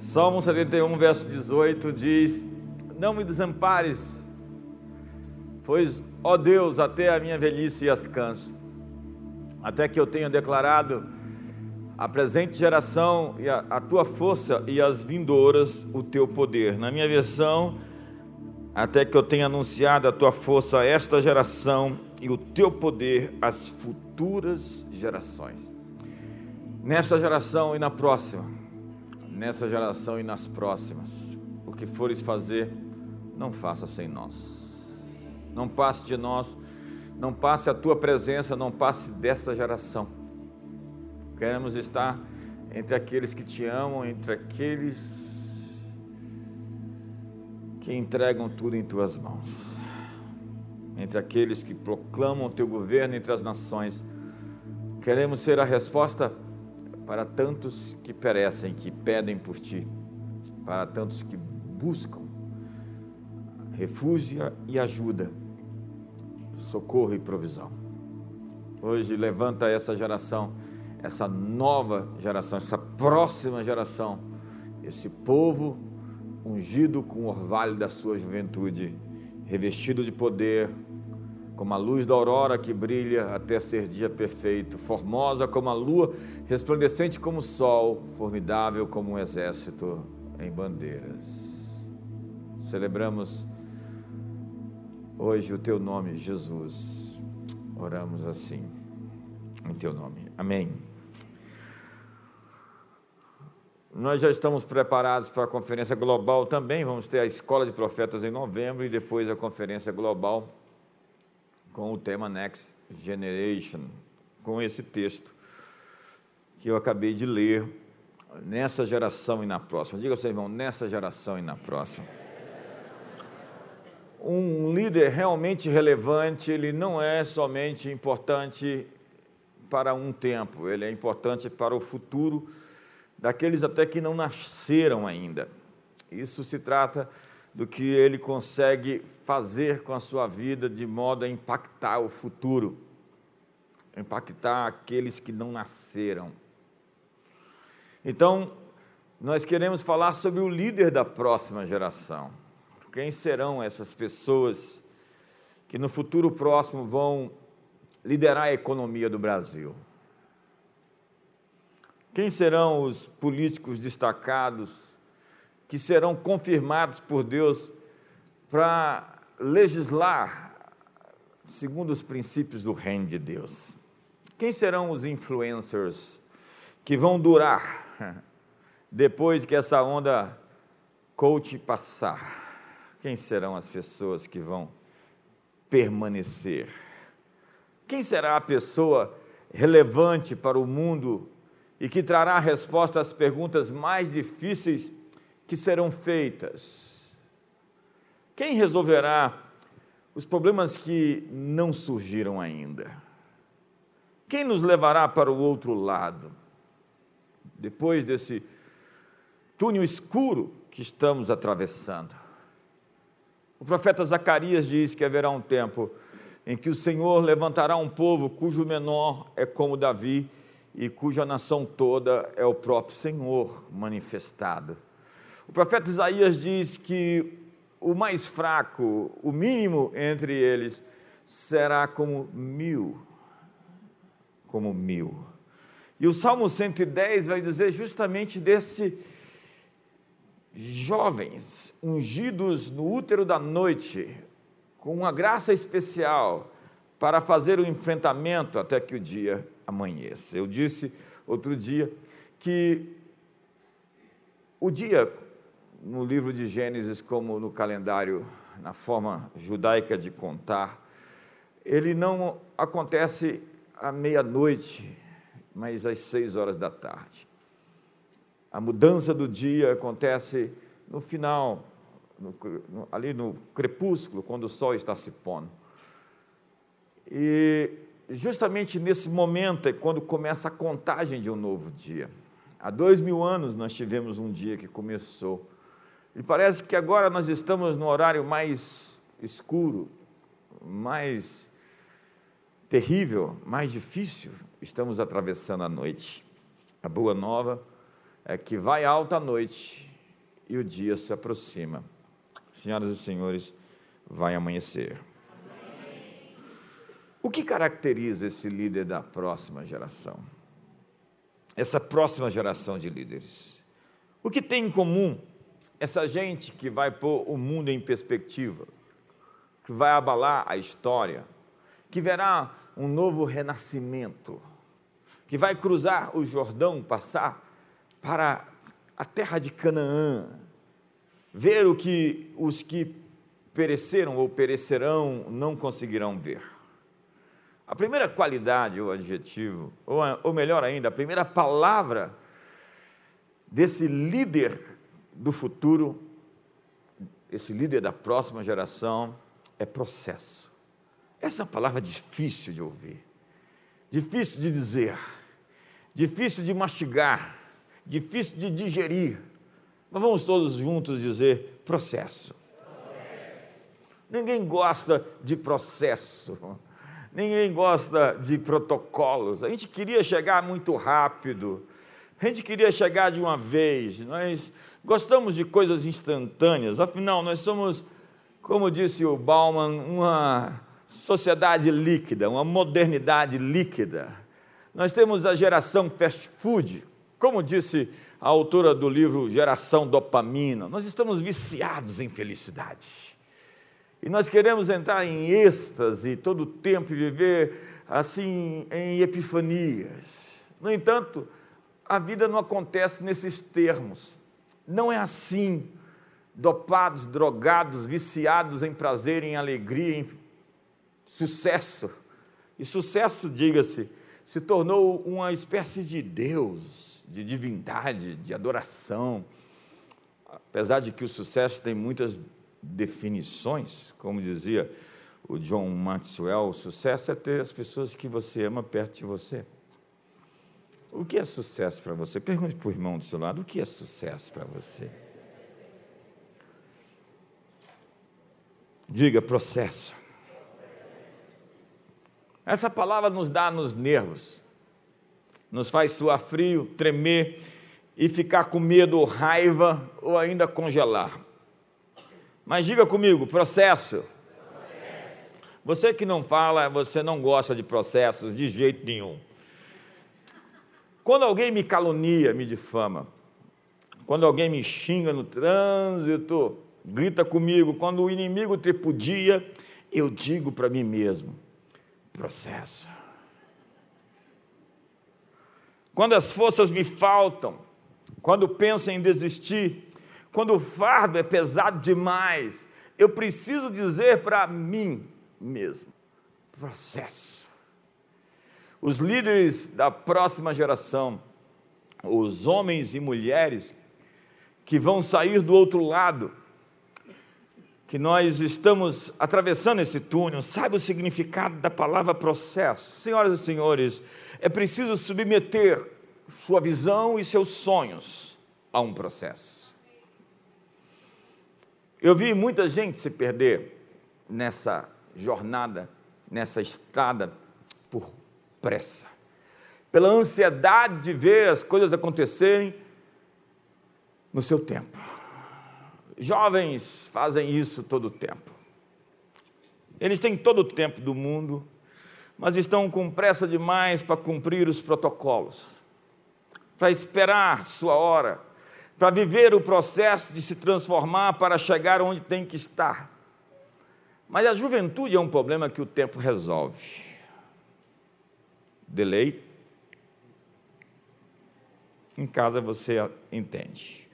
Salmo 71, verso 18 diz: Não me desampares, pois, ó Deus, até a minha velhice as canso, até que eu tenha declarado a presente geração e a, a tua força e as vindouras o teu poder. Na minha versão, até que eu tenha anunciado a tua força a esta geração e o teu poder às futuras gerações. Nesta geração e na próxima nessa geração e nas próximas. O que fores fazer, não faça sem nós. Não passe de nós, não passe a tua presença, não passe desta geração. Queremos estar entre aqueles que te amam, entre aqueles que entregam tudo em tuas mãos, entre aqueles que proclamam o teu governo entre as nações. Queremos ser a resposta para tantos que perecem, que pedem por ti, para tantos que buscam refúgio e ajuda, socorro e provisão. Hoje levanta essa geração, essa nova geração, essa próxima geração, esse povo ungido com o orvalho da sua juventude, revestido de poder, como a luz da aurora que brilha até ser dia perfeito, formosa como a lua, resplandecente como o sol, formidável como um exército em bandeiras. Celebramos hoje o teu nome, Jesus. Oramos assim, em teu nome. Amém. Nós já estamos preparados para a conferência global também. Vamos ter a Escola de Profetas em novembro e depois a conferência global com o tema Next Generation, com esse texto que eu acabei de ler, nessa geração e na próxima. Diga ao seu irmão, nessa geração e na próxima. Um líder realmente relevante, ele não é somente importante para um tempo, ele é importante para o futuro daqueles até que não nasceram ainda. Isso se trata do que ele consegue fazer com a sua vida de modo a impactar o futuro, impactar aqueles que não nasceram. Então, nós queremos falar sobre o líder da próxima geração. Quem serão essas pessoas que no futuro próximo vão liderar a economia do Brasil? Quem serão os políticos destacados que serão confirmados por Deus para legislar segundo os princípios do reino de Deus. Quem serão os influencers que vão durar depois que essa onda coach passar? Quem serão as pessoas que vão permanecer? Quem será a pessoa relevante para o mundo e que trará resposta às perguntas mais difíceis que serão feitas? Quem resolverá os problemas que não surgiram ainda? Quem nos levará para o outro lado? Depois desse túnel escuro que estamos atravessando. O profeta Zacarias diz que haverá um tempo em que o Senhor levantará um povo cujo menor é como Davi e cuja nação toda é o próprio Senhor manifestado. O profeta Isaías diz que o mais fraco, o mínimo entre eles, será como mil. Como mil. E o Salmo 110 vai dizer justamente desse jovens ungidos no útero da noite, com uma graça especial para fazer o enfrentamento até que o dia amanheça. Eu disse outro dia que o dia no livro de Gênesis, como no calendário, na forma judaica de contar, ele não acontece à meia-noite, mas às seis horas da tarde. A mudança do dia acontece no final, no, no, ali no crepúsculo, quando o sol está se pondo. E justamente nesse momento é quando começa a contagem de um novo dia. Há dois mil anos nós tivemos um dia que começou e parece que agora nós estamos no horário mais escuro, mais terrível, mais difícil. Estamos atravessando a noite. A boa nova é que vai alta a noite e o dia se aproxima. Senhoras e senhores, vai amanhecer. O que caracteriza esse líder da próxima geração? Essa próxima geração de líderes. O que tem em comum essa gente que vai pôr o mundo em perspectiva, que vai abalar a história, que verá um novo renascimento, que vai cruzar o Jordão, passar para a terra de Canaã, ver o que os que pereceram ou perecerão não conseguirão ver. A primeira qualidade ou adjetivo, ou, ou melhor ainda, a primeira palavra desse líder do futuro, esse líder da próxima geração, é processo. Essa é uma palavra difícil de ouvir, difícil de dizer, difícil de mastigar, difícil de digerir. Mas vamos todos juntos dizer processo. processo. Ninguém gosta de processo. Ninguém gosta de protocolos. A gente queria chegar muito rápido. A gente queria chegar de uma vez. Nós gostamos de coisas instantâneas. Afinal, nós somos, como disse o Bauman, uma sociedade líquida, uma modernidade líquida. Nós temos a geração fast food, como disse a autora do livro Geração Dopamina. Nós estamos viciados em felicidade. E nós queremos entrar em êxtase todo o tempo e viver assim em epifanias. No entanto, a vida não acontece nesses termos. Não é assim. Dopados, drogados, viciados em prazer, em alegria, em sucesso. E sucesso, diga-se, se tornou uma espécie de Deus, de divindade, de adoração. Apesar de que o sucesso tem muitas definições, como dizia o John Maxwell, o sucesso é ter as pessoas que você ama perto de você. O que é sucesso para você? Pergunte para o irmão do seu lado: o que é sucesso para você? Diga processo. Essa palavra nos dá nos nervos, nos faz suar frio, tremer e ficar com medo, raiva ou ainda congelar. Mas diga comigo, processo. Você que não fala, você não gosta de processos de jeito nenhum. Quando alguém me calunia, me difama, quando alguém me xinga no trânsito, grita comigo, quando o inimigo tripudia, eu digo para mim mesmo: processo. Quando as forças me faltam, quando penso em desistir, quando o fardo é pesado demais, eu preciso dizer para mim mesmo: processo. Os líderes da próxima geração, os homens e mulheres que vão sair do outro lado, que nós estamos atravessando esse túnel, sabe o significado da palavra processo. Senhoras e senhores, é preciso submeter sua visão e seus sonhos a um processo. Eu vi muita gente se perder nessa jornada, nessa estrada, por pressa, pela ansiedade de ver as coisas acontecerem no seu tempo. Jovens fazem isso todo o tempo. Eles têm todo o tempo do mundo, mas estão com pressa demais para cumprir os protocolos, para esperar sua hora para viver o processo de se transformar para chegar onde tem que estar. Mas a juventude é um problema que o tempo resolve. Delay. Em casa você entende.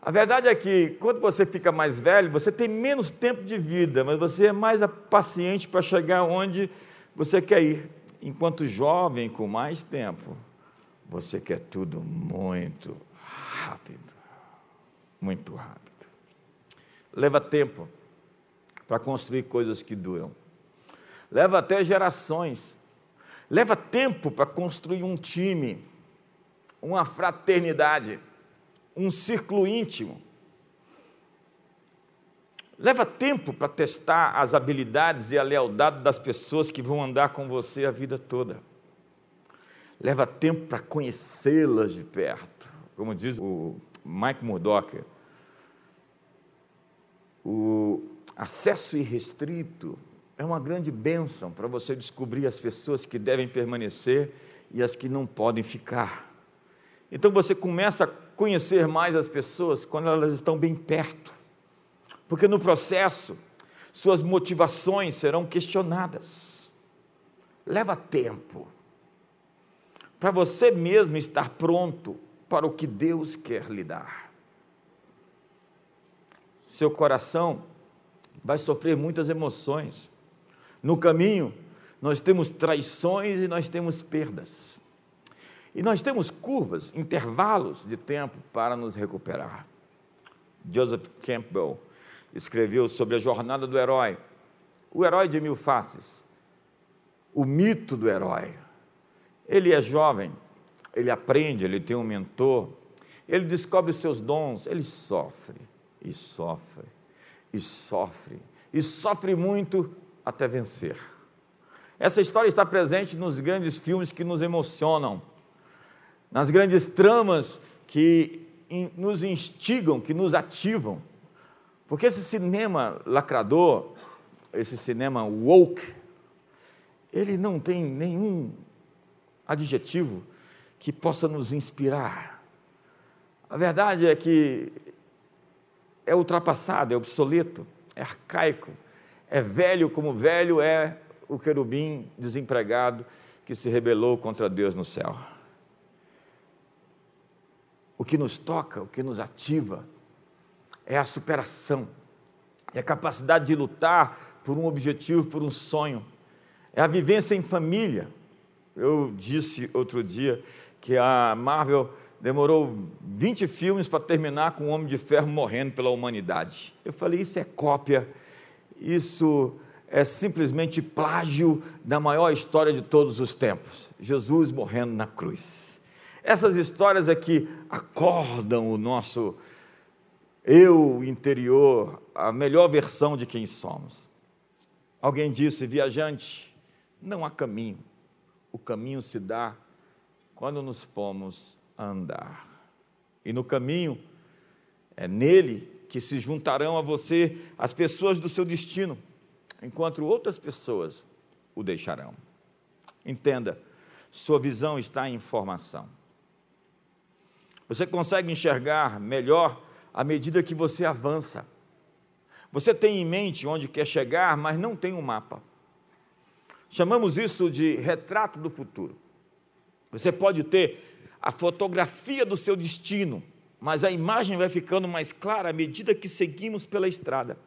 A verdade é que quando você fica mais velho, você tem menos tempo de vida, mas você é mais paciente para chegar onde você quer ir. Enquanto jovem, com mais tempo, você quer tudo muito rápido, muito rápido. Leva tempo para construir coisas que duram. Leva até gerações. Leva tempo para construir um time, uma fraternidade, um círculo íntimo. Leva tempo para testar as habilidades e a lealdade das pessoas que vão andar com você a vida toda. Leva tempo para conhecê-las de perto como diz o Mike Murdock, o acesso irrestrito é uma grande bênção para você descobrir as pessoas que devem permanecer e as que não podem ficar. Então você começa a conhecer mais as pessoas quando elas estão bem perto, porque no processo suas motivações serão questionadas. Leva tempo para você mesmo estar pronto para o que Deus quer lhe dar. Seu coração vai sofrer muitas emoções. No caminho, nós temos traições e nós temos perdas. E nós temos curvas, intervalos de tempo para nos recuperar. Joseph Campbell escreveu sobre a jornada do herói, o herói de mil faces, o mito do herói. Ele é jovem, ele aprende, ele tem um mentor, ele descobre os seus dons, ele sofre, e sofre, e sofre, e sofre muito até vencer. Essa história está presente nos grandes filmes que nos emocionam, nas grandes tramas que nos instigam, que nos ativam. Porque esse cinema lacrador, esse cinema woke, ele não tem nenhum adjetivo que possa nos inspirar. A verdade é que é ultrapassado, é obsoleto, é arcaico, é velho como velho é o querubim desempregado que se rebelou contra Deus no céu. O que nos toca, o que nos ativa, é a superação, é a capacidade de lutar por um objetivo, por um sonho, é a vivência em família. Eu disse outro dia que a Marvel demorou 20 filmes para terminar com o Homem de Ferro morrendo pela humanidade. Eu falei, isso é cópia, isso é simplesmente plágio da maior história de todos os tempos. Jesus morrendo na cruz. Essas histórias é que acordam o nosso eu interior, a melhor versão de quem somos. Alguém disse, viajante, não há caminho. O caminho se dá quando nos pomos a andar. E no caminho, é nele que se juntarão a você as pessoas do seu destino, enquanto outras pessoas o deixarão. Entenda, sua visão está em formação. Você consegue enxergar melhor à medida que você avança. Você tem em mente onde quer chegar, mas não tem um mapa. Chamamos isso de retrato do futuro. Você pode ter a fotografia do seu destino, mas a imagem vai ficando mais clara à medida que seguimos pela estrada.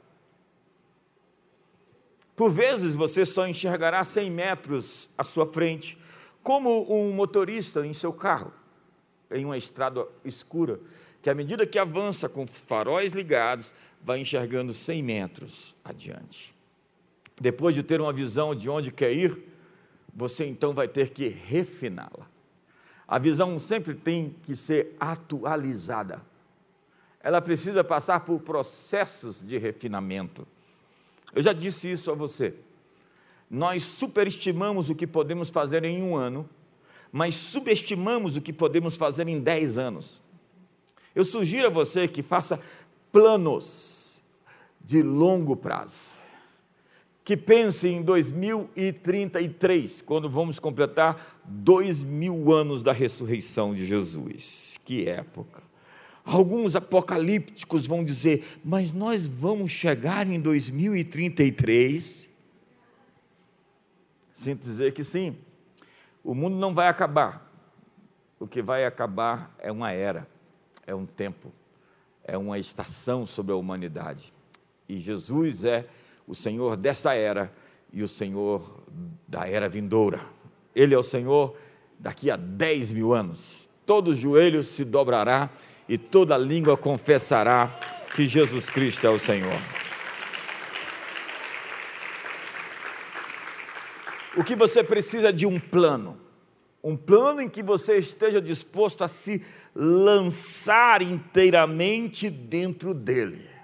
Por vezes você só enxergará 100 metros à sua frente, como um motorista em seu carro, em uma estrada escura, que à medida que avança com faróis ligados, vai enxergando 100 metros adiante. Depois de ter uma visão de onde quer ir, você então vai ter que refiná-la. A visão sempre tem que ser atualizada. Ela precisa passar por processos de refinamento. Eu já disse isso a você. Nós superestimamos o que podemos fazer em um ano, mas subestimamos o que podemos fazer em dez anos. Eu sugiro a você que faça planos de longo prazo que pense em 2033, quando vamos completar dois mil anos da ressurreição de Jesus. Que época! Alguns apocalípticos vão dizer, mas nós vamos chegar em 2033? Sinto dizer que sim, o mundo não vai acabar. O que vai acabar é uma era, é um tempo, é uma estação sobre a humanidade. E Jesus é o Senhor dessa era e o Senhor da era vindoura. Ele é o Senhor daqui a 10 mil anos. Todo joelho se dobrará e toda língua confessará que Jesus Cristo é o Senhor. O que você precisa de um plano, um plano em que você esteja disposto a se lançar inteiramente dentro dele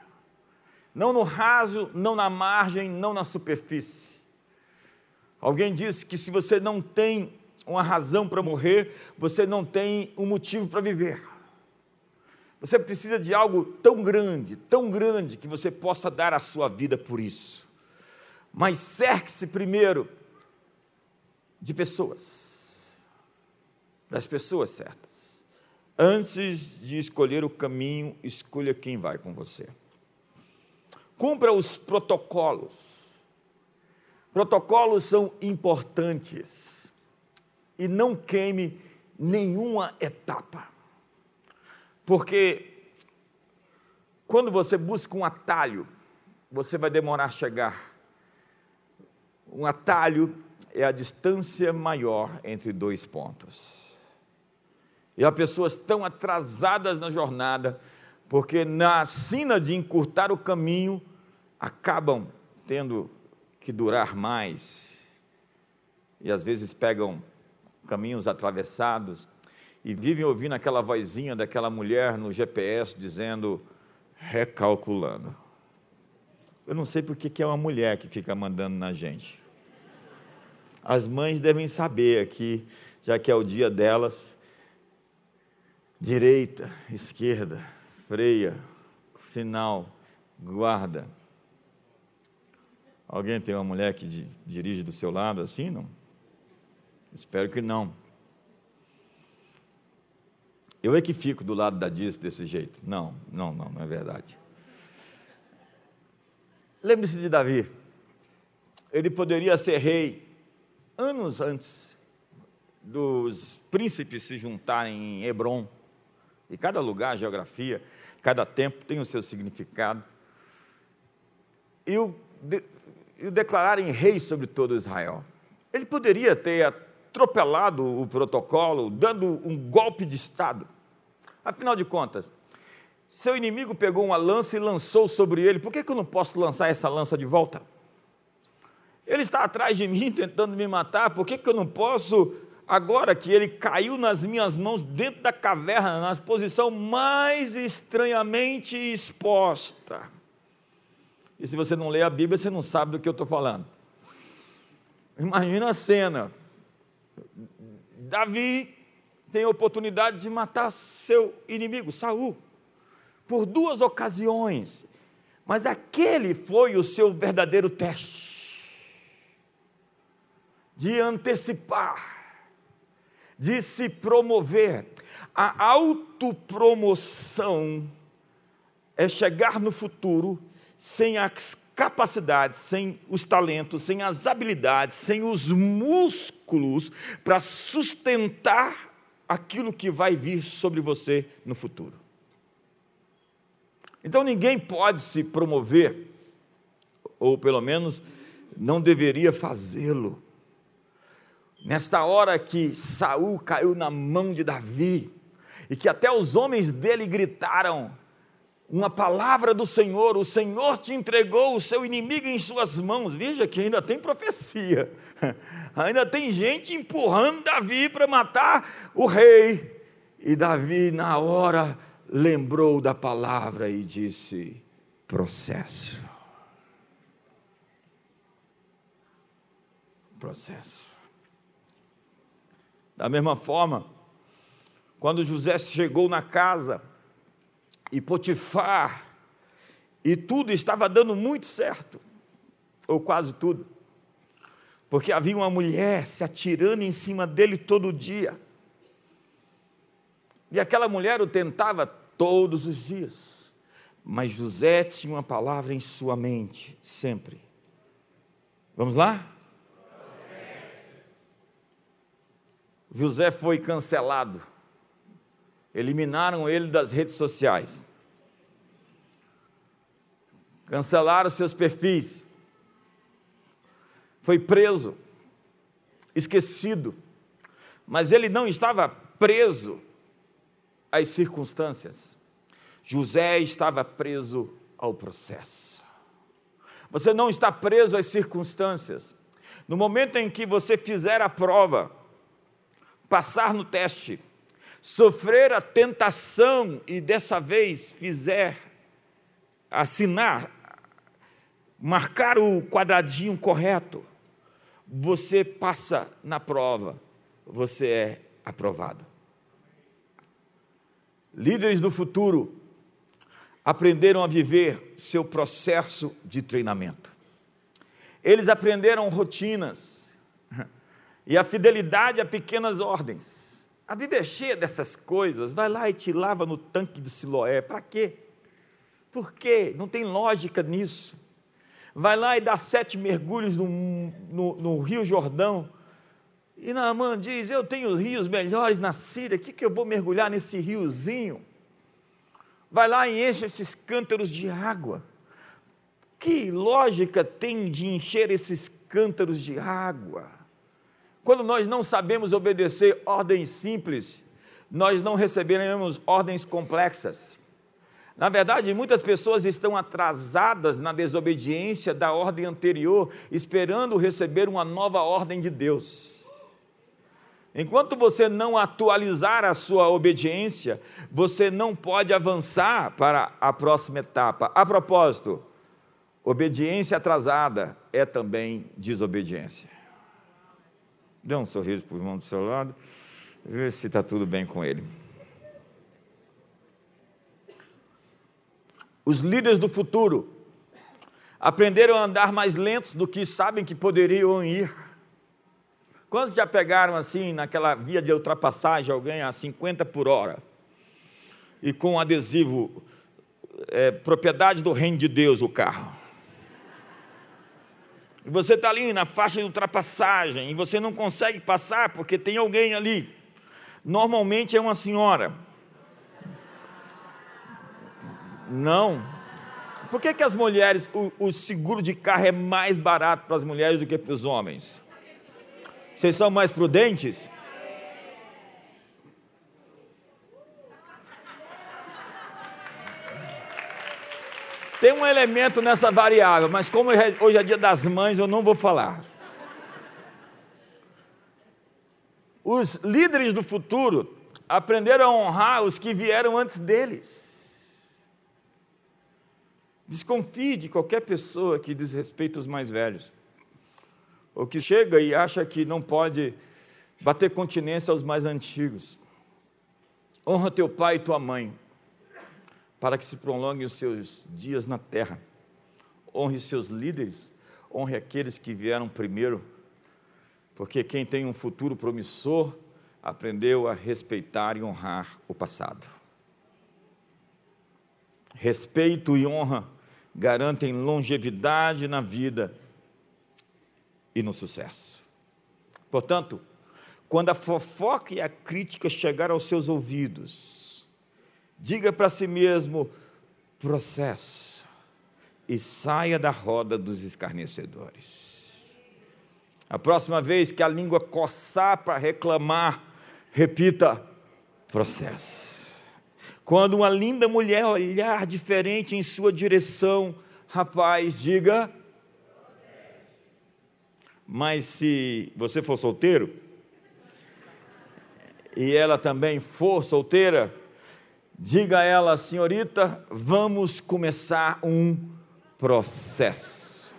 não no raso, não na margem, não na superfície. Alguém disse que se você não tem uma razão para morrer, você não tem um motivo para viver. Você precisa de algo tão grande, tão grande, que você possa dar a sua vida por isso. Mas cerque-se primeiro de pessoas, das pessoas certas. Antes de escolher o caminho, escolha quem vai com você. Cumpra os protocolos. Protocolos são importantes. E não queime nenhuma etapa. Porque quando você busca um atalho, você vai demorar a chegar. Um atalho é a distância maior entre dois pontos. E há pessoas tão atrasadas na jornada, porque na sina de encurtar o caminho, acabam tendo que durar mais. E às vezes pegam caminhos atravessados, e vivem ouvindo aquela vozinha daquela mulher no GPS dizendo, recalculando. Eu não sei porque que é uma mulher que fica mandando na gente. As mães devem saber aqui, já que é o dia delas, direita, esquerda, freia, sinal, guarda. Alguém tem uma mulher que dirige do seu lado assim, não? Espero que não. Eu é que fico do lado da Dias desse jeito. Não, não, não, não é verdade. Lembre-se de Davi. Ele poderia ser rei anos antes dos príncipes se juntarem em Hebron. E cada lugar, geografia, cada tempo tem o seu significado. E o, de, e o declararem rei sobre todo Israel. Ele poderia ter atropelado o protocolo, dando um golpe de Estado. Afinal de contas, seu inimigo pegou uma lança e lançou sobre ele, por que, que eu não posso lançar essa lança de volta? Ele está atrás de mim tentando me matar, por que, que eu não posso, agora que ele caiu nas minhas mãos dentro da caverna, na posição mais estranhamente exposta? E se você não lê a Bíblia, você não sabe do que eu estou falando. Imagina a cena. Davi tem a oportunidade de matar seu inimigo, Saul, por duas ocasiões. Mas aquele foi o seu verdadeiro teste de antecipar, de se promover. A autopromoção é chegar no futuro sem as capacidades, sem os talentos, sem as habilidades, sem os músculos para sustentar aquilo que vai vir sobre você no futuro. Então ninguém pode se promover, ou pelo menos não deveria fazê-lo. Nesta hora que Saul caiu na mão de Davi, e que até os homens dele gritaram: uma palavra do Senhor, o Senhor te entregou o seu inimigo em suas mãos. Veja que ainda tem profecia. Ainda tem gente empurrando Davi para matar o rei. E Davi, na hora, lembrou da palavra e disse: processo. Processo. Da mesma forma, quando José chegou na casa e Potifar, e tudo estava dando muito certo, ou quase tudo porque havia uma mulher se atirando em cima dele todo dia. E aquela mulher o tentava todos os dias. Mas José tinha uma palavra em sua mente, sempre. Vamos lá? José foi cancelado. Eliminaram ele das redes sociais. Cancelaram seus perfis foi preso, esquecido, mas ele não estava preso às circunstâncias. José estava preso ao processo. Você não está preso às circunstâncias. No momento em que você fizer a prova, passar no teste, sofrer a tentação e dessa vez fizer assinar, marcar o quadradinho correto, você passa na prova, você é aprovado. Líderes do futuro aprenderam a viver seu processo de treinamento. Eles aprenderam rotinas e a fidelidade a pequenas ordens. A Bíblia é cheia dessas coisas. Vai lá e te lava no tanque de Siloé. Para quê? Por quê? Não tem lógica nisso. Vai lá e dá sete mergulhos no, no, no Rio Jordão. E Naamã diz: Eu tenho rios melhores na Síria, o que, que eu vou mergulhar nesse riozinho? Vai lá e enche esses cântaros de água. Que lógica tem de encher esses cântaros de água? Quando nós não sabemos obedecer ordens simples, nós não receberemos ordens complexas. Na verdade, muitas pessoas estão atrasadas na desobediência da ordem anterior, esperando receber uma nova ordem de Deus. Enquanto você não atualizar a sua obediência, você não pode avançar para a próxima etapa. A propósito, obediência atrasada é também desobediência. Dê um sorriso para o irmão do seu lado, vê se está tudo bem com ele. Os líderes do futuro aprenderam a andar mais lentos do que sabem que poderiam ir. Quantos já pegaram assim, naquela via de ultrapassagem, alguém a 50 por hora? E com um adesivo, é, propriedade do reino de Deus, o carro. E você está ali na faixa de ultrapassagem e você não consegue passar porque tem alguém ali. Normalmente é uma senhora não. Por que, que as mulheres, o, o seguro de carro é mais barato para as mulheres do que para os homens? Vocês são mais prudentes? Tem um elemento nessa variável, mas como hoje é dia das mães, eu não vou falar. Os líderes do futuro aprenderam a honrar os que vieram antes deles. Desconfie de qualquer pessoa que desrespeita os mais velhos, ou que chega e acha que não pode bater continência aos mais antigos. Honra teu pai e tua mãe, para que se prolonguem os seus dias na terra. Honre seus líderes, honre aqueles que vieram primeiro, porque quem tem um futuro promissor aprendeu a respeitar e honrar o passado. Respeito e honra garantem longevidade na vida e no sucesso. Portanto, quando a fofoca e a crítica chegar aos seus ouvidos, diga para si mesmo: processo, e saia da roda dos escarnecedores. A próxima vez que a língua coçar para reclamar, repita: processo. Quando uma linda mulher olhar diferente em sua direção, rapaz, diga. Mas se você for solteiro, e ela também for solteira, diga a ela, senhorita, vamos começar um processo.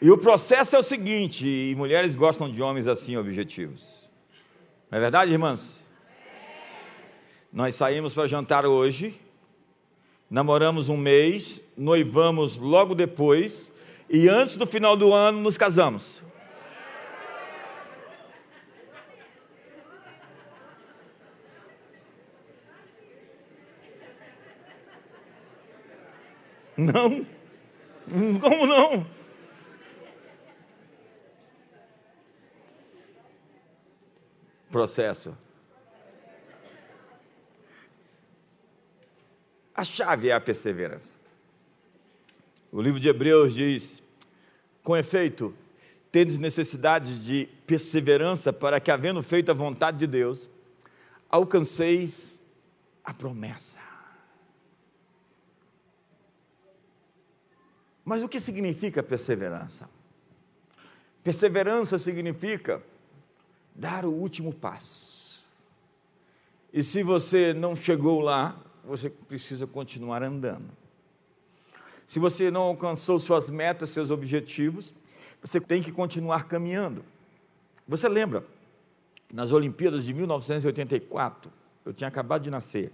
E o processo é o seguinte, e mulheres gostam de homens assim objetivos. Não é verdade, irmãs? Nós saímos para jantar hoje, namoramos um mês, noivamos logo depois, e antes do final do ano nos casamos. Não? Como não? processo. A chave é a perseverança. O livro de Hebreus diz: com efeito, tendes necessidade de perseverança para que, havendo feito a vontade de Deus, alcanceis a promessa. Mas o que significa perseverança? Perseverança significa dar o último passo. E se você não chegou lá, você precisa continuar andando. Se você não alcançou suas metas, seus objetivos, Você tem que continuar caminhando. Você lembra, nas Olimpíadas de 1984, eu tinha acabado de nascer.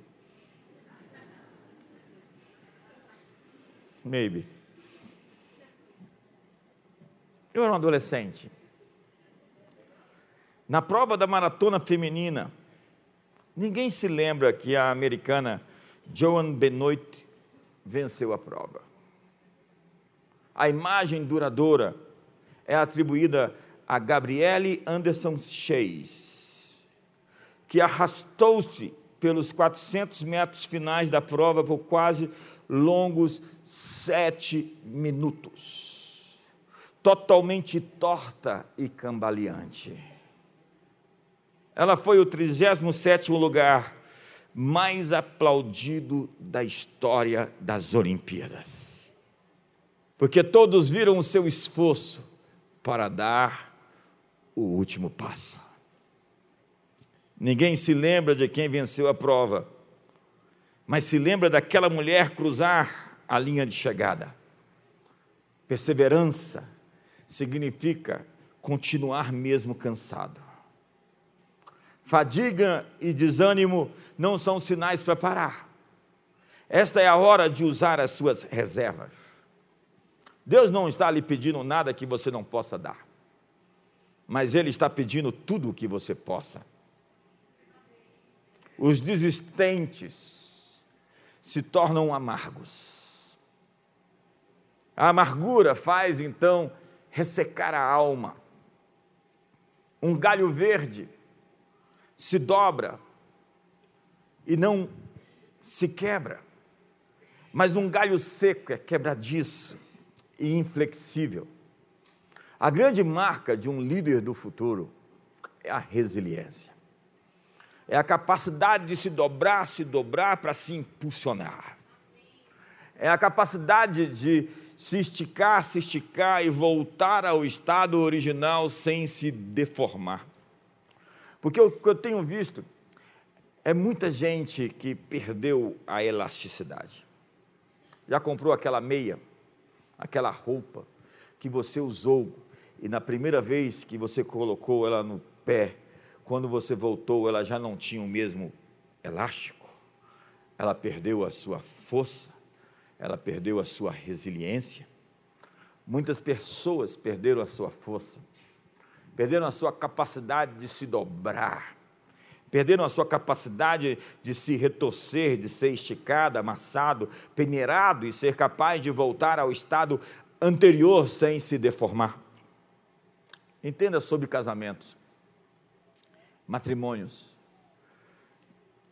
Maybe. Eu era um adolescente. Na prova da maratona feminina, ninguém se lembra que a americana Joan Benoit venceu a prova. A imagem duradoura é atribuída a Gabriele Anderson Chase, que arrastou-se pelos 400 metros finais da prova por quase longos sete minutos, totalmente torta e cambaleante. Ela foi o 37 lugar mais aplaudido da história das Olimpíadas. Porque todos viram o seu esforço para dar o último passo. Ninguém se lembra de quem venceu a prova, mas se lembra daquela mulher cruzar a linha de chegada. Perseverança significa continuar mesmo cansado. Fadiga e desânimo não são sinais para parar. Esta é a hora de usar as suas reservas. Deus não está lhe pedindo nada que você não possa dar, mas Ele está pedindo tudo o que você possa. Os desistentes se tornam amargos. A amargura faz então ressecar a alma. Um galho verde se dobra e não se quebra. Mas um galho seco é quebradiço e inflexível. A grande marca de um líder do futuro é a resiliência. É a capacidade de se dobrar, se dobrar para se impulsionar. É a capacidade de se esticar, se esticar e voltar ao estado original sem se deformar. Porque o que eu tenho visto é muita gente que perdeu a elasticidade. Já comprou aquela meia, aquela roupa que você usou e na primeira vez que você colocou ela no pé, quando você voltou, ela já não tinha o mesmo elástico. Ela perdeu a sua força, ela perdeu a sua resiliência. Muitas pessoas perderam a sua força perderam a sua capacidade de se dobrar, perderam a sua capacidade de se retorcer, de ser esticado, amassado, peneirado e ser capaz de voltar ao estado anterior sem se deformar. Entenda sobre casamentos, matrimônios.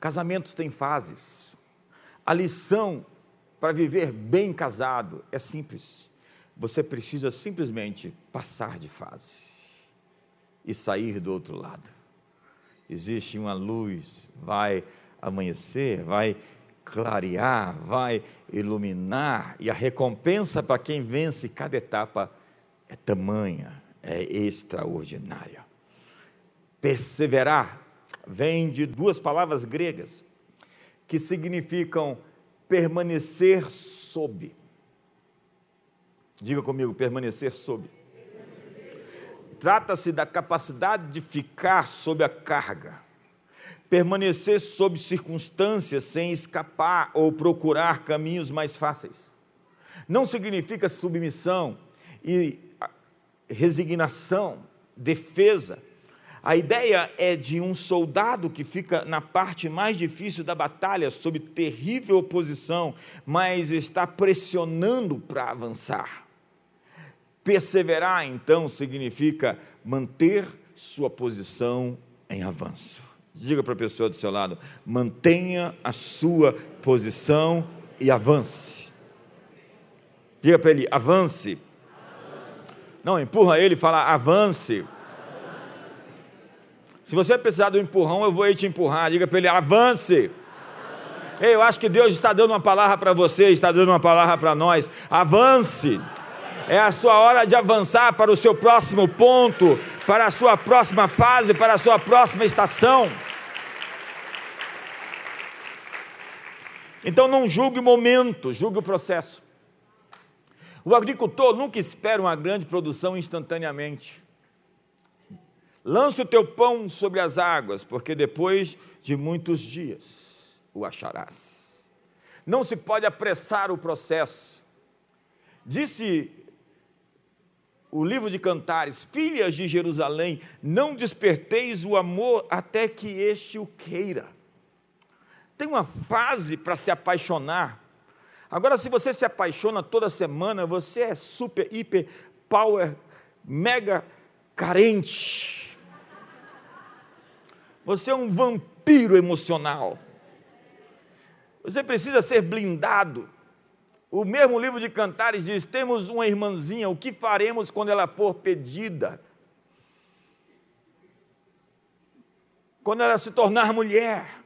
Casamentos têm fases. A lição para viver bem casado é simples. Você precisa simplesmente passar de fase e sair do outro lado. Existe uma luz, vai amanhecer, vai clarear, vai iluminar, e a recompensa para quem vence cada etapa é tamanha, é extraordinária. Perseverar vem de duas palavras gregas que significam permanecer sob. Diga comigo, permanecer sob Trata-se da capacidade de ficar sob a carga, permanecer sob circunstâncias sem escapar ou procurar caminhos mais fáceis. Não significa submissão e resignação, defesa. A ideia é de um soldado que fica na parte mais difícil da batalha, sob terrível oposição, mas está pressionando para avançar. Perseverar, então, significa manter sua posição em avanço. Diga para a pessoa do seu lado: mantenha a sua posição e avance. Diga para ele: avance. Não, empurra ele e fala: avance. Se você precisar do empurrão, eu vou aí te empurrar. Diga para ele: avance. Ei, eu acho que Deus está dando uma palavra para você, está dando uma palavra para nós. Avance. É a sua hora de avançar para o seu próximo ponto, para a sua próxima fase, para a sua próxima estação. Então não julgue o momento, julgue o processo. O agricultor nunca espera uma grande produção instantaneamente. Lança o teu pão sobre as águas, porque depois de muitos dias o acharás. Não se pode apressar o processo. Disse o livro de Cantares: Filhas de Jerusalém, não desperteis o amor até que este o queira. Tem uma fase para se apaixonar. Agora, se você se apaixona toda semana, você é super, hiper, power, mega carente. Você é um vampiro emocional. Você precisa ser blindado. O mesmo livro de Cantares diz: temos uma irmãzinha, o que faremos quando ela for pedida? Quando ela se tornar mulher.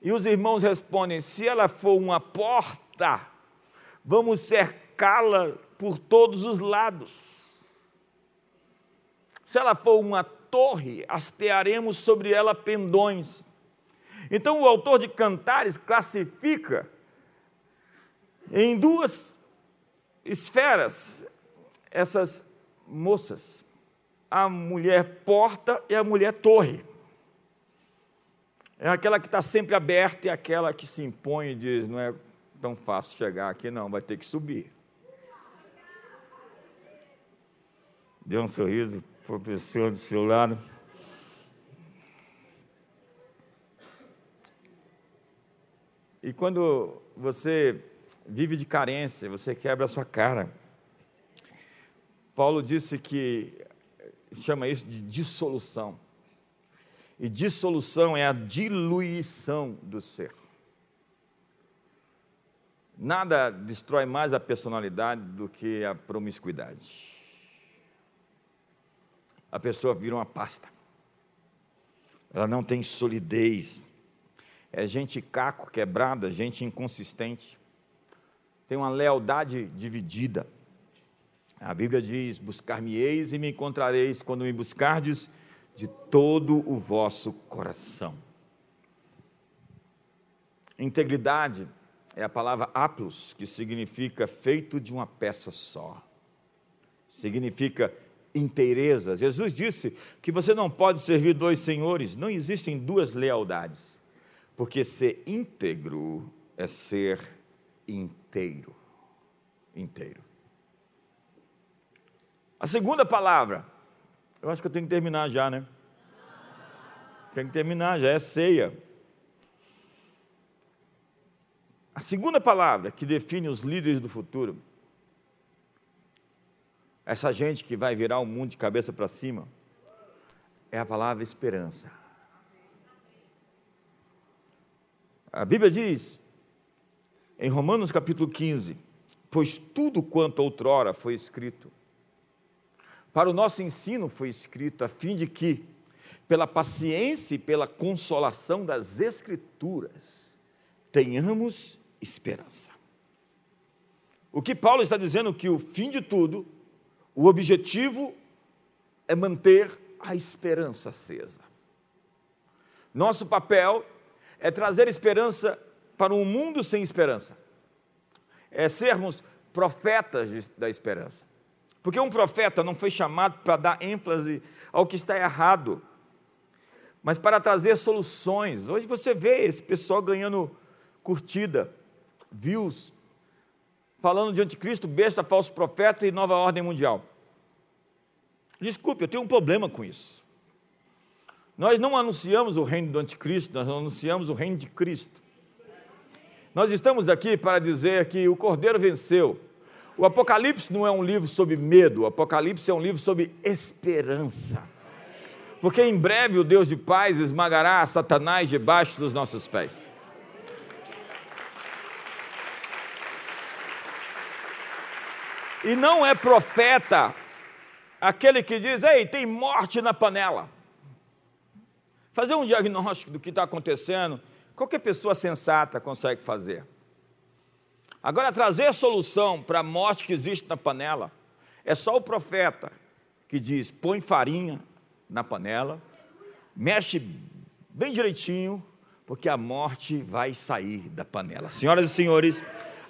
E os irmãos respondem: se ela for uma porta, vamos cercá-la por todos os lados. Se ela for uma torre, hastearemos sobre ela pendões. Então o autor de Cantares classifica em duas esferas essas moças: a mulher porta e a mulher torre. É aquela que está sempre aberta e aquela que se impõe e diz: não é tão fácil chegar aqui, não, vai ter que subir. Deu um sorriso pessoa do seu lado. E quando você vive de carência, você quebra a sua cara. Paulo disse que chama isso de dissolução. E dissolução é a diluição do ser. Nada destrói mais a personalidade do que a promiscuidade. A pessoa vira uma pasta. Ela não tem solidez. É gente caco, quebrada, gente inconsistente tem uma lealdade dividida. A Bíblia diz: Buscar-me-eis e me encontrareis quando me buscardes de todo o vosso coração. Integridade é a palavra aplos, que significa feito de uma peça só. Significa inteireza. Jesus disse que você não pode servir dois senhores, não existem duas lealdades, porque ser íntegro é ser inteiro. Inteiro. A segunda palavra, eu acho que eu tenho que terminar já, né? Tem que terminar, já é ceia. A segunda palavra que define os líderes do futuro, essa gente que vai virar o mundo de cabeça para cima, é a palavra esperança. A Bíblia diz em Romanos capítulo 15: Pois tudo quanto outrora foi escrito, para o nosso ensino foi escrito, a fim de que, pela paciência e pela consolação das Escrituras, tenhamos esperança. O que Paulo está dizendo que o fim de tudo, o objetivo é manter a esperança acesa. Nosso papel é trazer esperança para um mundo sem esperança. É sermos profetas da esperança. Porque um profeta não foi chamado para dar ênfase ao que está errado, mas para trazer soluções. Hoje você vê esse pessoal ganhando curtida, views, falando de anticristo, besta, falso profeta e nova ordem mundial. Desculpe, eu tenho um problema com isso. Nós não anunciamos o reino do anticristo, nós anunciamos o reino de Cristo. Nós estamos aqui para dizer que o Cordeiro venceu. O Apocalipse não é um livro sobre medo, o Apocalipse é um livro sobre esperança. Porque em breve o Deus de paz esmagará Satanás debaixo dos nossos pés. E não é profeta aquele que diz: ei, tem morte na panela. Fazer um diagnóstico do que está acontecendo Qualquer pessoa sensata consegue fazer. Agora, trazer solução para a morte que existe na panela, é só o profeta que diz: põe farinha na panela, mexe bem direitinho, porque a morte vai sair da panela. Senhoras e senhores,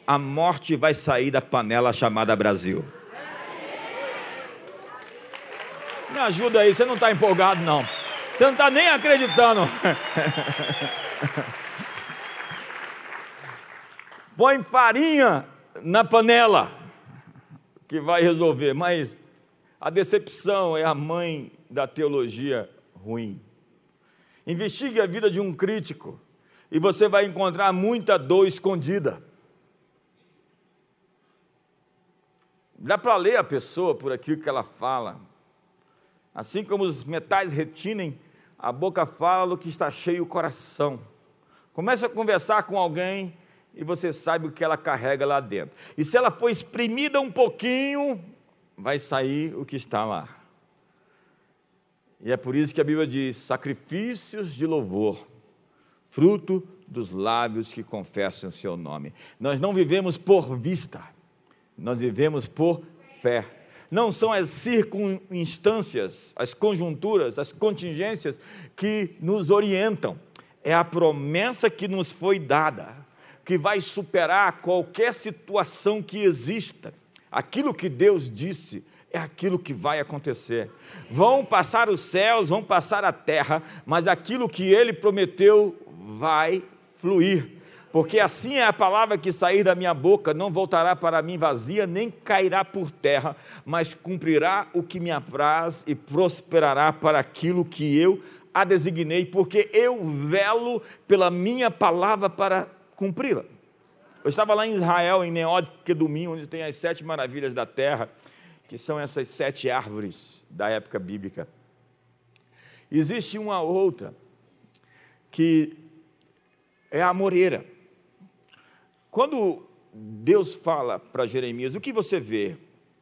a morte vai sair da panela chamada Brasil. Me ajuda aí, você não está empolgado, não. Você não está nem acreditando. Põe farinha na panela, que vai resolver. Mas a decepção é a mãe da teologia ruim. Investigue a vida de um crítico e você vai encontrar muita dor escondida. Dá para ler a pessoa por aquilo que ela fala. Assim como os metais retinem, a boca fala do que está cheio o coração. Comece a conversar com alguém e você sabe o que ela carrega lá dentro. E se ela for exprimida um pouquinho, vai sair o que está lá. E é por isso que a Bíblia diz: sacrifícios de louvor, fruto dos lábios que confessam o seu nome. Nós não vivemos por vista, nós vivemos por fé. Não são as circunstâncias, as conjunturas, as contingências que nos orientam, é a promessa que nos foi dada, que vai superar qualquer situação que exista. Aquilo que Deus disse é aquilo que vai acontecer. Vão passar os céus, vão passar a terra, mas aquilo que ele prometeu vai fluir. Porque assim é a palavra que sair da minha boca, não voltará para mim vazia, nem cairá por terra, mas cumprirá o que me apraz e prosperará para aquilo que eu a designei, porque eu velo pela minha palavra para cumpri-la. Eu estava lá em Israel, em Neod Kedumim, onde tem as sete maravilhas da terra, que são essas sete árvores da época bíblica. Existe uma outra, que é a moreira. Quando Deus fala para Jeremias, o que você vê?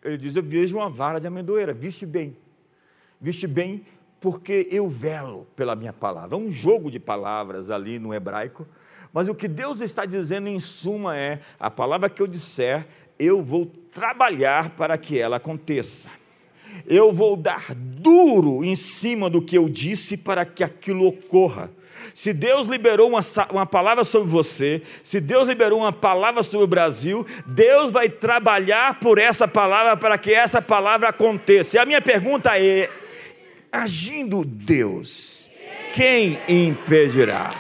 Ele diz: Eu vejo uma vara de amendoeira, viste bem. Viste bem, porque eu velo pela minha palavra. É um jogo de palavras ali no hebraico, mas o que Deus está dizendo em suma é: a palavra que eu disser, eu vou trabalhar para que ela aconteça. Eu vou dar duro em cima do que eu disse para que aquilo ocorra. Se Deus liberou uma, uma palavra sobre você, se Deus liberou uma palavra sobre o Brasil, Deus vai trabalhar por essa palavra para que essa palavra aconteça. E a minha pergunta é: agindo Deus, quem impedirá?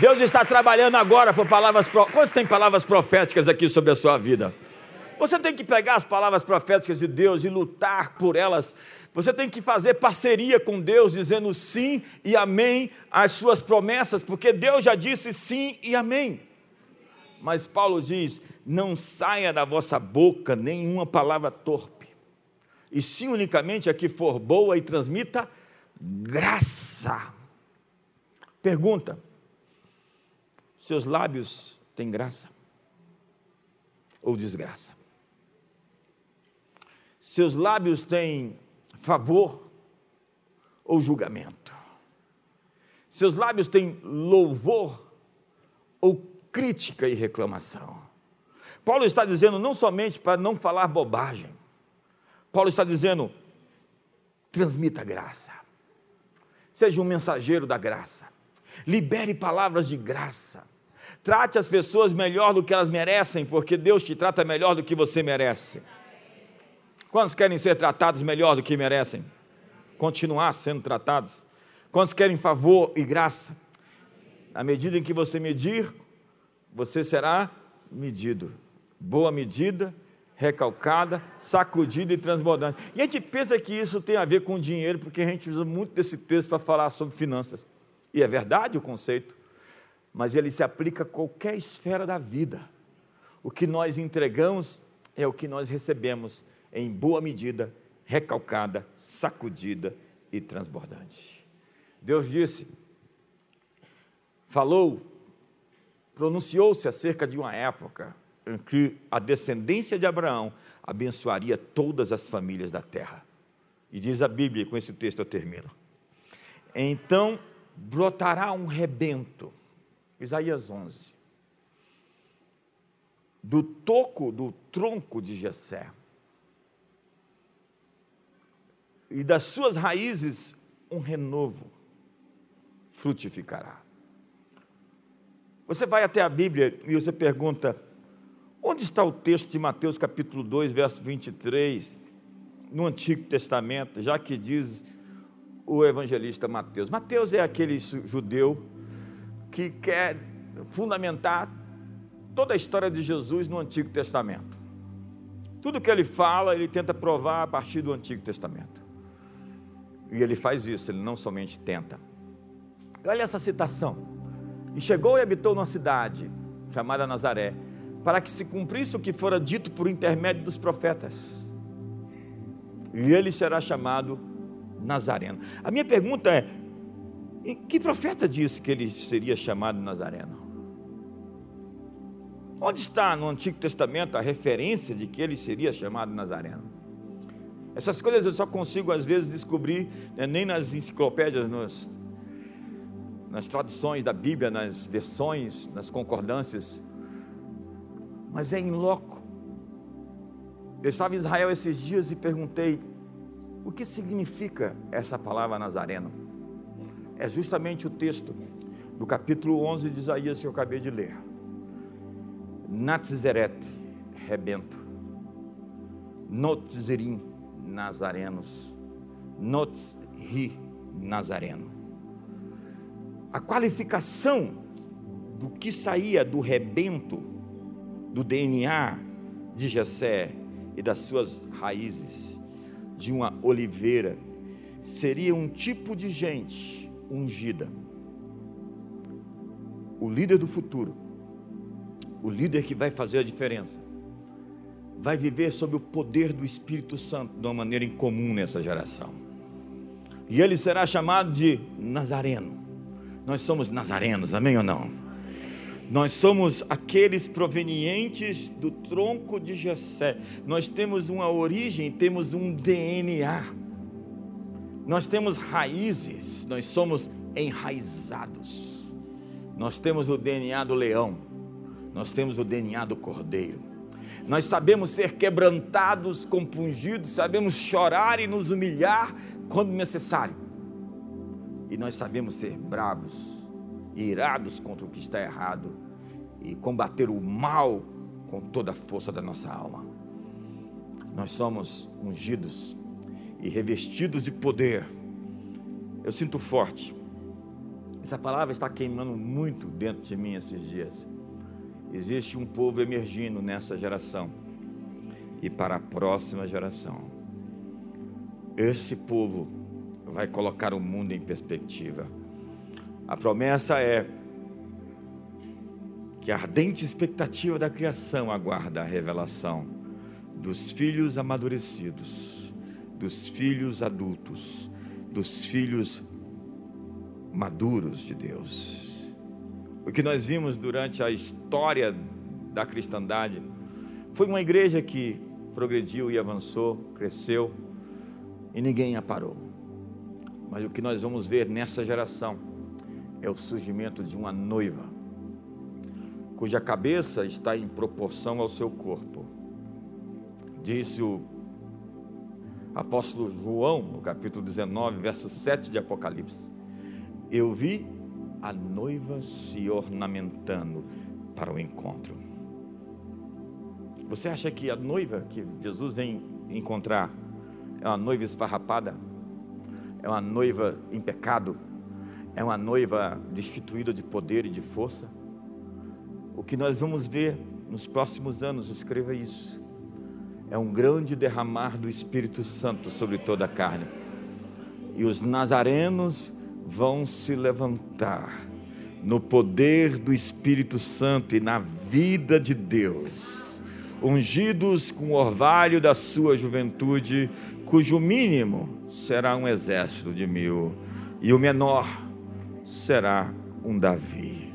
Deus está trabalhando agora por palavras. Quantos tem palavras proféticas aqui sobre a sua vida? Você tem que pegar as palavras proféticas de Deus e lutar por elas. Você tem que fazer parceria com Deus, dizendo sim e amém às suas promessas, porque Deus já disse sim e amém. Mas Paulo diz: não saia da vossa boca nenhuma palavra torpe, e sim unicamente a que for boa e transmita graça. Pergunta: seus lábios têm graça ou desgraça? Seus lábios têm favor ou julgamento? Seus lábios têm louvor ou crítica e reclamação? Paulo está dizendo não somente para não falar bobagem, Paulo está dizendo: transmita graça, seja um mensageiro da graça, libere palavras de graça, Trate as pessoas melhor do que elas merecem, porque Deus te trata melhor do que você merece. Quantos querem ser tratados melhor do que merecem? Continuar sendo tratados? Quantos querem favor e graça? Na medida em que você medir, você será medido. Boa medida, recalcada, sacudida e transbordante. E a gente pensa que isso tem a ver com dinheiro, porque a gente usa muito desse texto para falar sobre finanças. E é verdade o conceito mas ele se aplica a qualquer esfera da vida. O que nós entregamos é o que nós recebemos em boa medida, recalcada, sacudida e transbordante. Deus disse, falou, pronunciou-se acerca de uma época em que a descendência de Abraão abençoaria todas as famílias da terra. E diz a Bíblia, com esse texto eu termino. Então brotará um rebento Isaías 11. Do toco do tronco de Jessé. E das suas raízes um renovo frutificará. Você vai até a Bíblia e você pergunta: onde está o texto de Mateus capítulo 2, verso 23, no Antigo Testamento, já que diz o evangelista Mateus? Mateus é aquele judeu que quer fundamentar toda a história de Jesus no Antigo Testamento. Tudo que ele fala, ele tenta provar a partir do Antigo Testamento. E ele faz isso, ele não somente tenta. Olha essa citação. E chegou e habitou numa cidade chamada Nazaré, para que se cumprisse o que fora dito por intermédio dos profetas. E ele será chamado Nazareno. A minha pergunta é: que profeta disse que ele seria chamado Nazareno? Onde está no Antigo Testamento a referência de que ele seria chamado Nazareno? Essas coisas eu só consigo às vezes descobrir, né, nem nas enciclopédias, nos nas traduções da Bíblia, nas versões, nas concordâncias, mas é em loco. Eu estava em Israel esses dias e perguntei: o que significa essa palavra Nazareno? É justamente o texto do capítulo 11 de Isaías que eu acabei de ler. Natzeret, rebento. Notzerim, nazarenos. Notzri, nazareno a qualificação do que saía do rebento do DNA de Jessé e das suas raízes de uma oliveira seria um tipo de gente ungida. O líder do futuro, o líder que vai fazer a diferença, vai viver sob o poder do Espírito Santo de uma maneira incomum nessa geração. E ele será chamado de Nazareno nós somos nazarenos, amém ou não? Nós somos aqueles provenientes do tronco de Jessé. Nós temos uma origem, temos um DNA. Nós temos raízes, nós somos enraizados. Nós temos o DNA do leão. Nós temos o DNA do cordeiro. Nós sabemos ser quebrantados, compungidos, sabemos chorar e nos humilhar quando necessário e nós sabemos ser bravos irados contra o que está errado e combater o mal com toda a força da nossa alma. Nós somos ungidos e revestidos de poder. Eu sinto forte. Essa palavra está queimando muito dentro de mim esses dias. Existe um povo emergindo nessa geração e para a próxima geração. Esse povo vai colocar o mundo em perspectiva. A promessa é que a ardente expectativa da criação aguarda a revelação dos filhos amadurecidos, dos filhos adultos, dos filhos maduros de Deus. O que nós vimos durante a história da cristandade foi uma igreja que progrediu e avançou, cresceu e ninguém a parou. Mas o que nós vamos ver nessa geração é o surgimento de uma noiva, cuja cabeça está em proporção ao seu corpo. Disse o apóstolo João, no capítulo 19, verso 7 de Apocalipse: Eu vi a noiva se ornamentando para o encontro. Você acha que a noiva que Jesus vem encontrar é uma noiva esfarrapada? é uma noiva em pecado, é uma noiva destituída de poder e de força. O que nós vamos ver nos próximos anos, escreva isso, é um grande derramar do Espírito Santo sobre toda a carne. E os nazarenos vão se levantar no poder do Espírito Santo e na vida de Deus, ungidos com o orvalho da sua juventude, cujo mínimo será um exército de mil, e o menor será um Davi.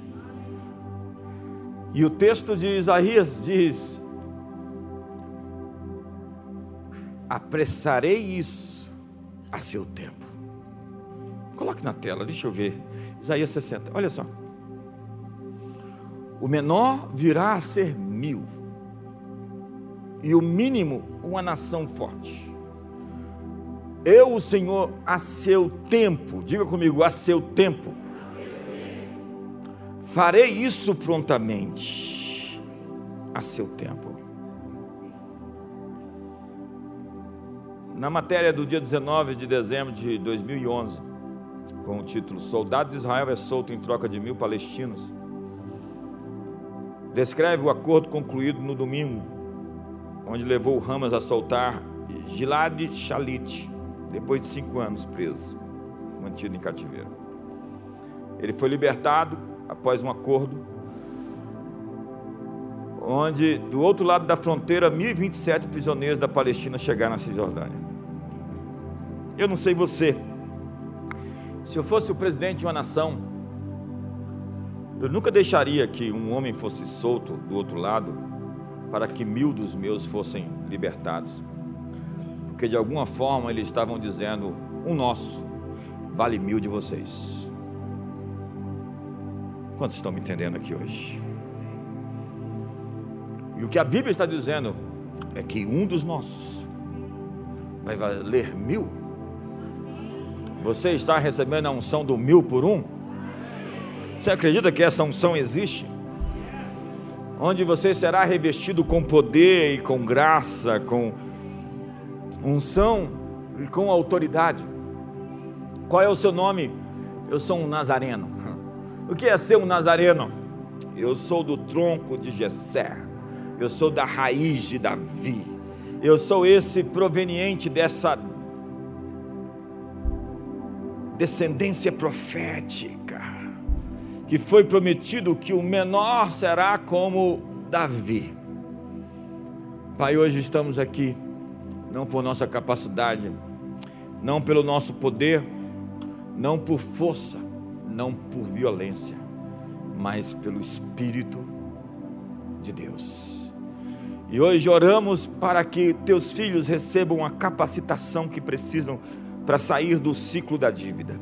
E o texto de Isaías diz: apressarei isso a seu tempo. Coloque na tela, deixa eu ver. Isaías 60, olha só. O menor virá a ser mil, e o mínimo uma nação forte. Eu, o Senhor, a seu tempo, diga comigo, a seu tempo, Farei isso prontamente, a seu tempo. Na matéria do dia 19 de dezembro de 2011, com o título Soldado de Israel é solto em troca de mil palestinos, descreve o acordo concluído no domingo, onde levou Hamas a soltar Gilad Shalit, depois de cinco anos preso, mantido em cativeiro. Ele foi libertado após um acordo, onde do outro lado da fronteira 1027 prisioneiros da Palestina chegaram na Cisjordânia. Eu não sei você, se eu fosse o presidente de uma nação, eu nunca deixaria que um homem fosse solto do outro lado para que mil dos meus fossem libertados porque de alguma forma eles estavam dizendo: o nosso vale mil de vocês. Quantos estão me entendendo aqui hoje? E o que a Bíblia está dizendo é que um dos nossos vai valer mil. Você está recebendo a unção do mil por um? Você acredita que essa unção existe? Onde você será revestido com poder e com graça, com unção e com autoridade. Qual é o seu nome? Eu sou um nazareno. O que é ser um nazareno? Eu sou do tronco de Jessé. Eu sou da raiz de Davi. Eu sou esse proveniente dessa descendência profética que foi prometido que o menor será como Davi. Pai, hoje estamos aqui não por nossa capacidade, não pelo nosso poder, não por força, não por violência, mas pelo Espírito de Deus. E hoje oramos para que teus filhos recebam a capacitação que precisam para sair do ciclo da dívida.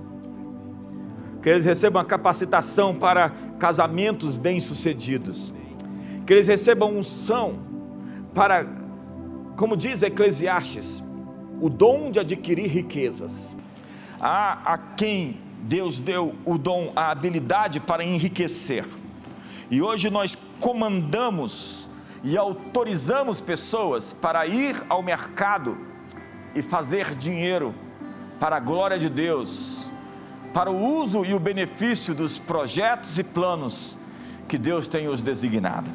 Que eles recebam a capacitação para casamentos bem-sucedidos. Que eles recebam unção para como diz Eclesiastes, o dom de adquirir riquezas. Há a quem Deus deu o dom, a habilidade para enriquecer. E hoje nós comandamos e autorizamos pessoas para ir ao mercado e fazer dinheiro para a glória de Deus, para o uso e o benefício dos projetos e planos que Deus tem os designado.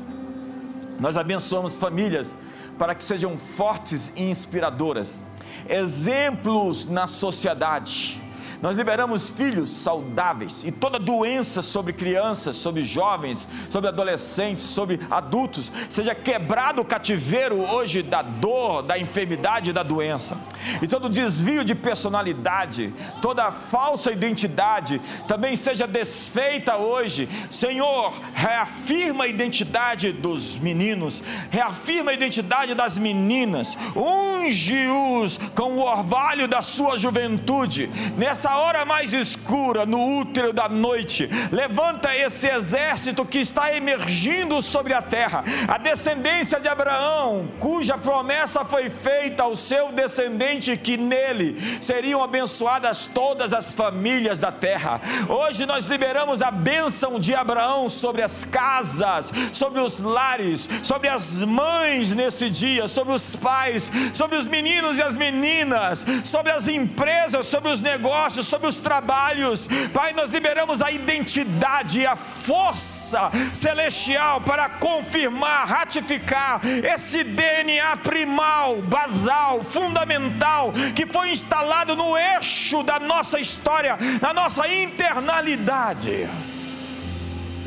Nós abençoamos famílias para que sejam fortes e inspiradoras, exemplos na sociedade nós liberamos filhos saudáveis e toda doença sobre crianças, sobre jovens, sobre adolescentes, sobre adultos, seja quebrado o cativeiro hoje da dor, da enfermidade e da doença. E todo desvio de personalidade, toda falsa identidade também seja desfeita hoje. Senhor, reafirma a identidade dos meninos, reafirma a identidade das meninas, unge-os com o orvalho da sua juventude. Nessa hora mais escura, no útero da noite, levanta esse exército que está emergindo sobre a terra, a descendência de Abraão, cuja promessa foi feita ao seu descendente, que nele seriam abençoadas todas as famílias da terra. Hoje nós liberamos a bênção de Abraão sobre as casas, sobre os lares, sobre as mães nesse dia, sobre os pais, sobre os meninos e as meninas, sobre as empresas, sobre os negócios negócios, sobre os trabalhos. Pai, nós liberamos a identidade e a força celestial para confirmar, ratificar esse DNA primal, basal, fundamental, que foi instalado no eixo da nossa história, na nossa internalidade.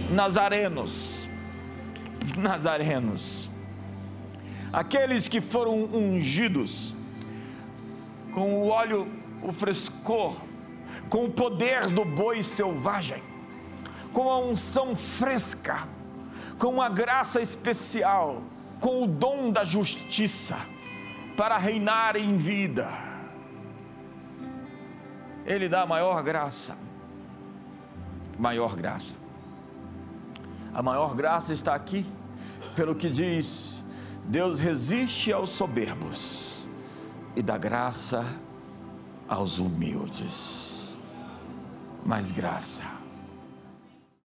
Nazarenos, Nazarenos, aqueles que foram ungidos com o óleo, o frescor com o poder do boi selvagem, com a unção fresca, com a graça especial, com o dom da justiça, para reinar em vida. Ele dá maior graça, maior graça. A maior graça está aqui, pelo que diz: Deus resiste aos soberbos e dá graça aos humildes mais graça.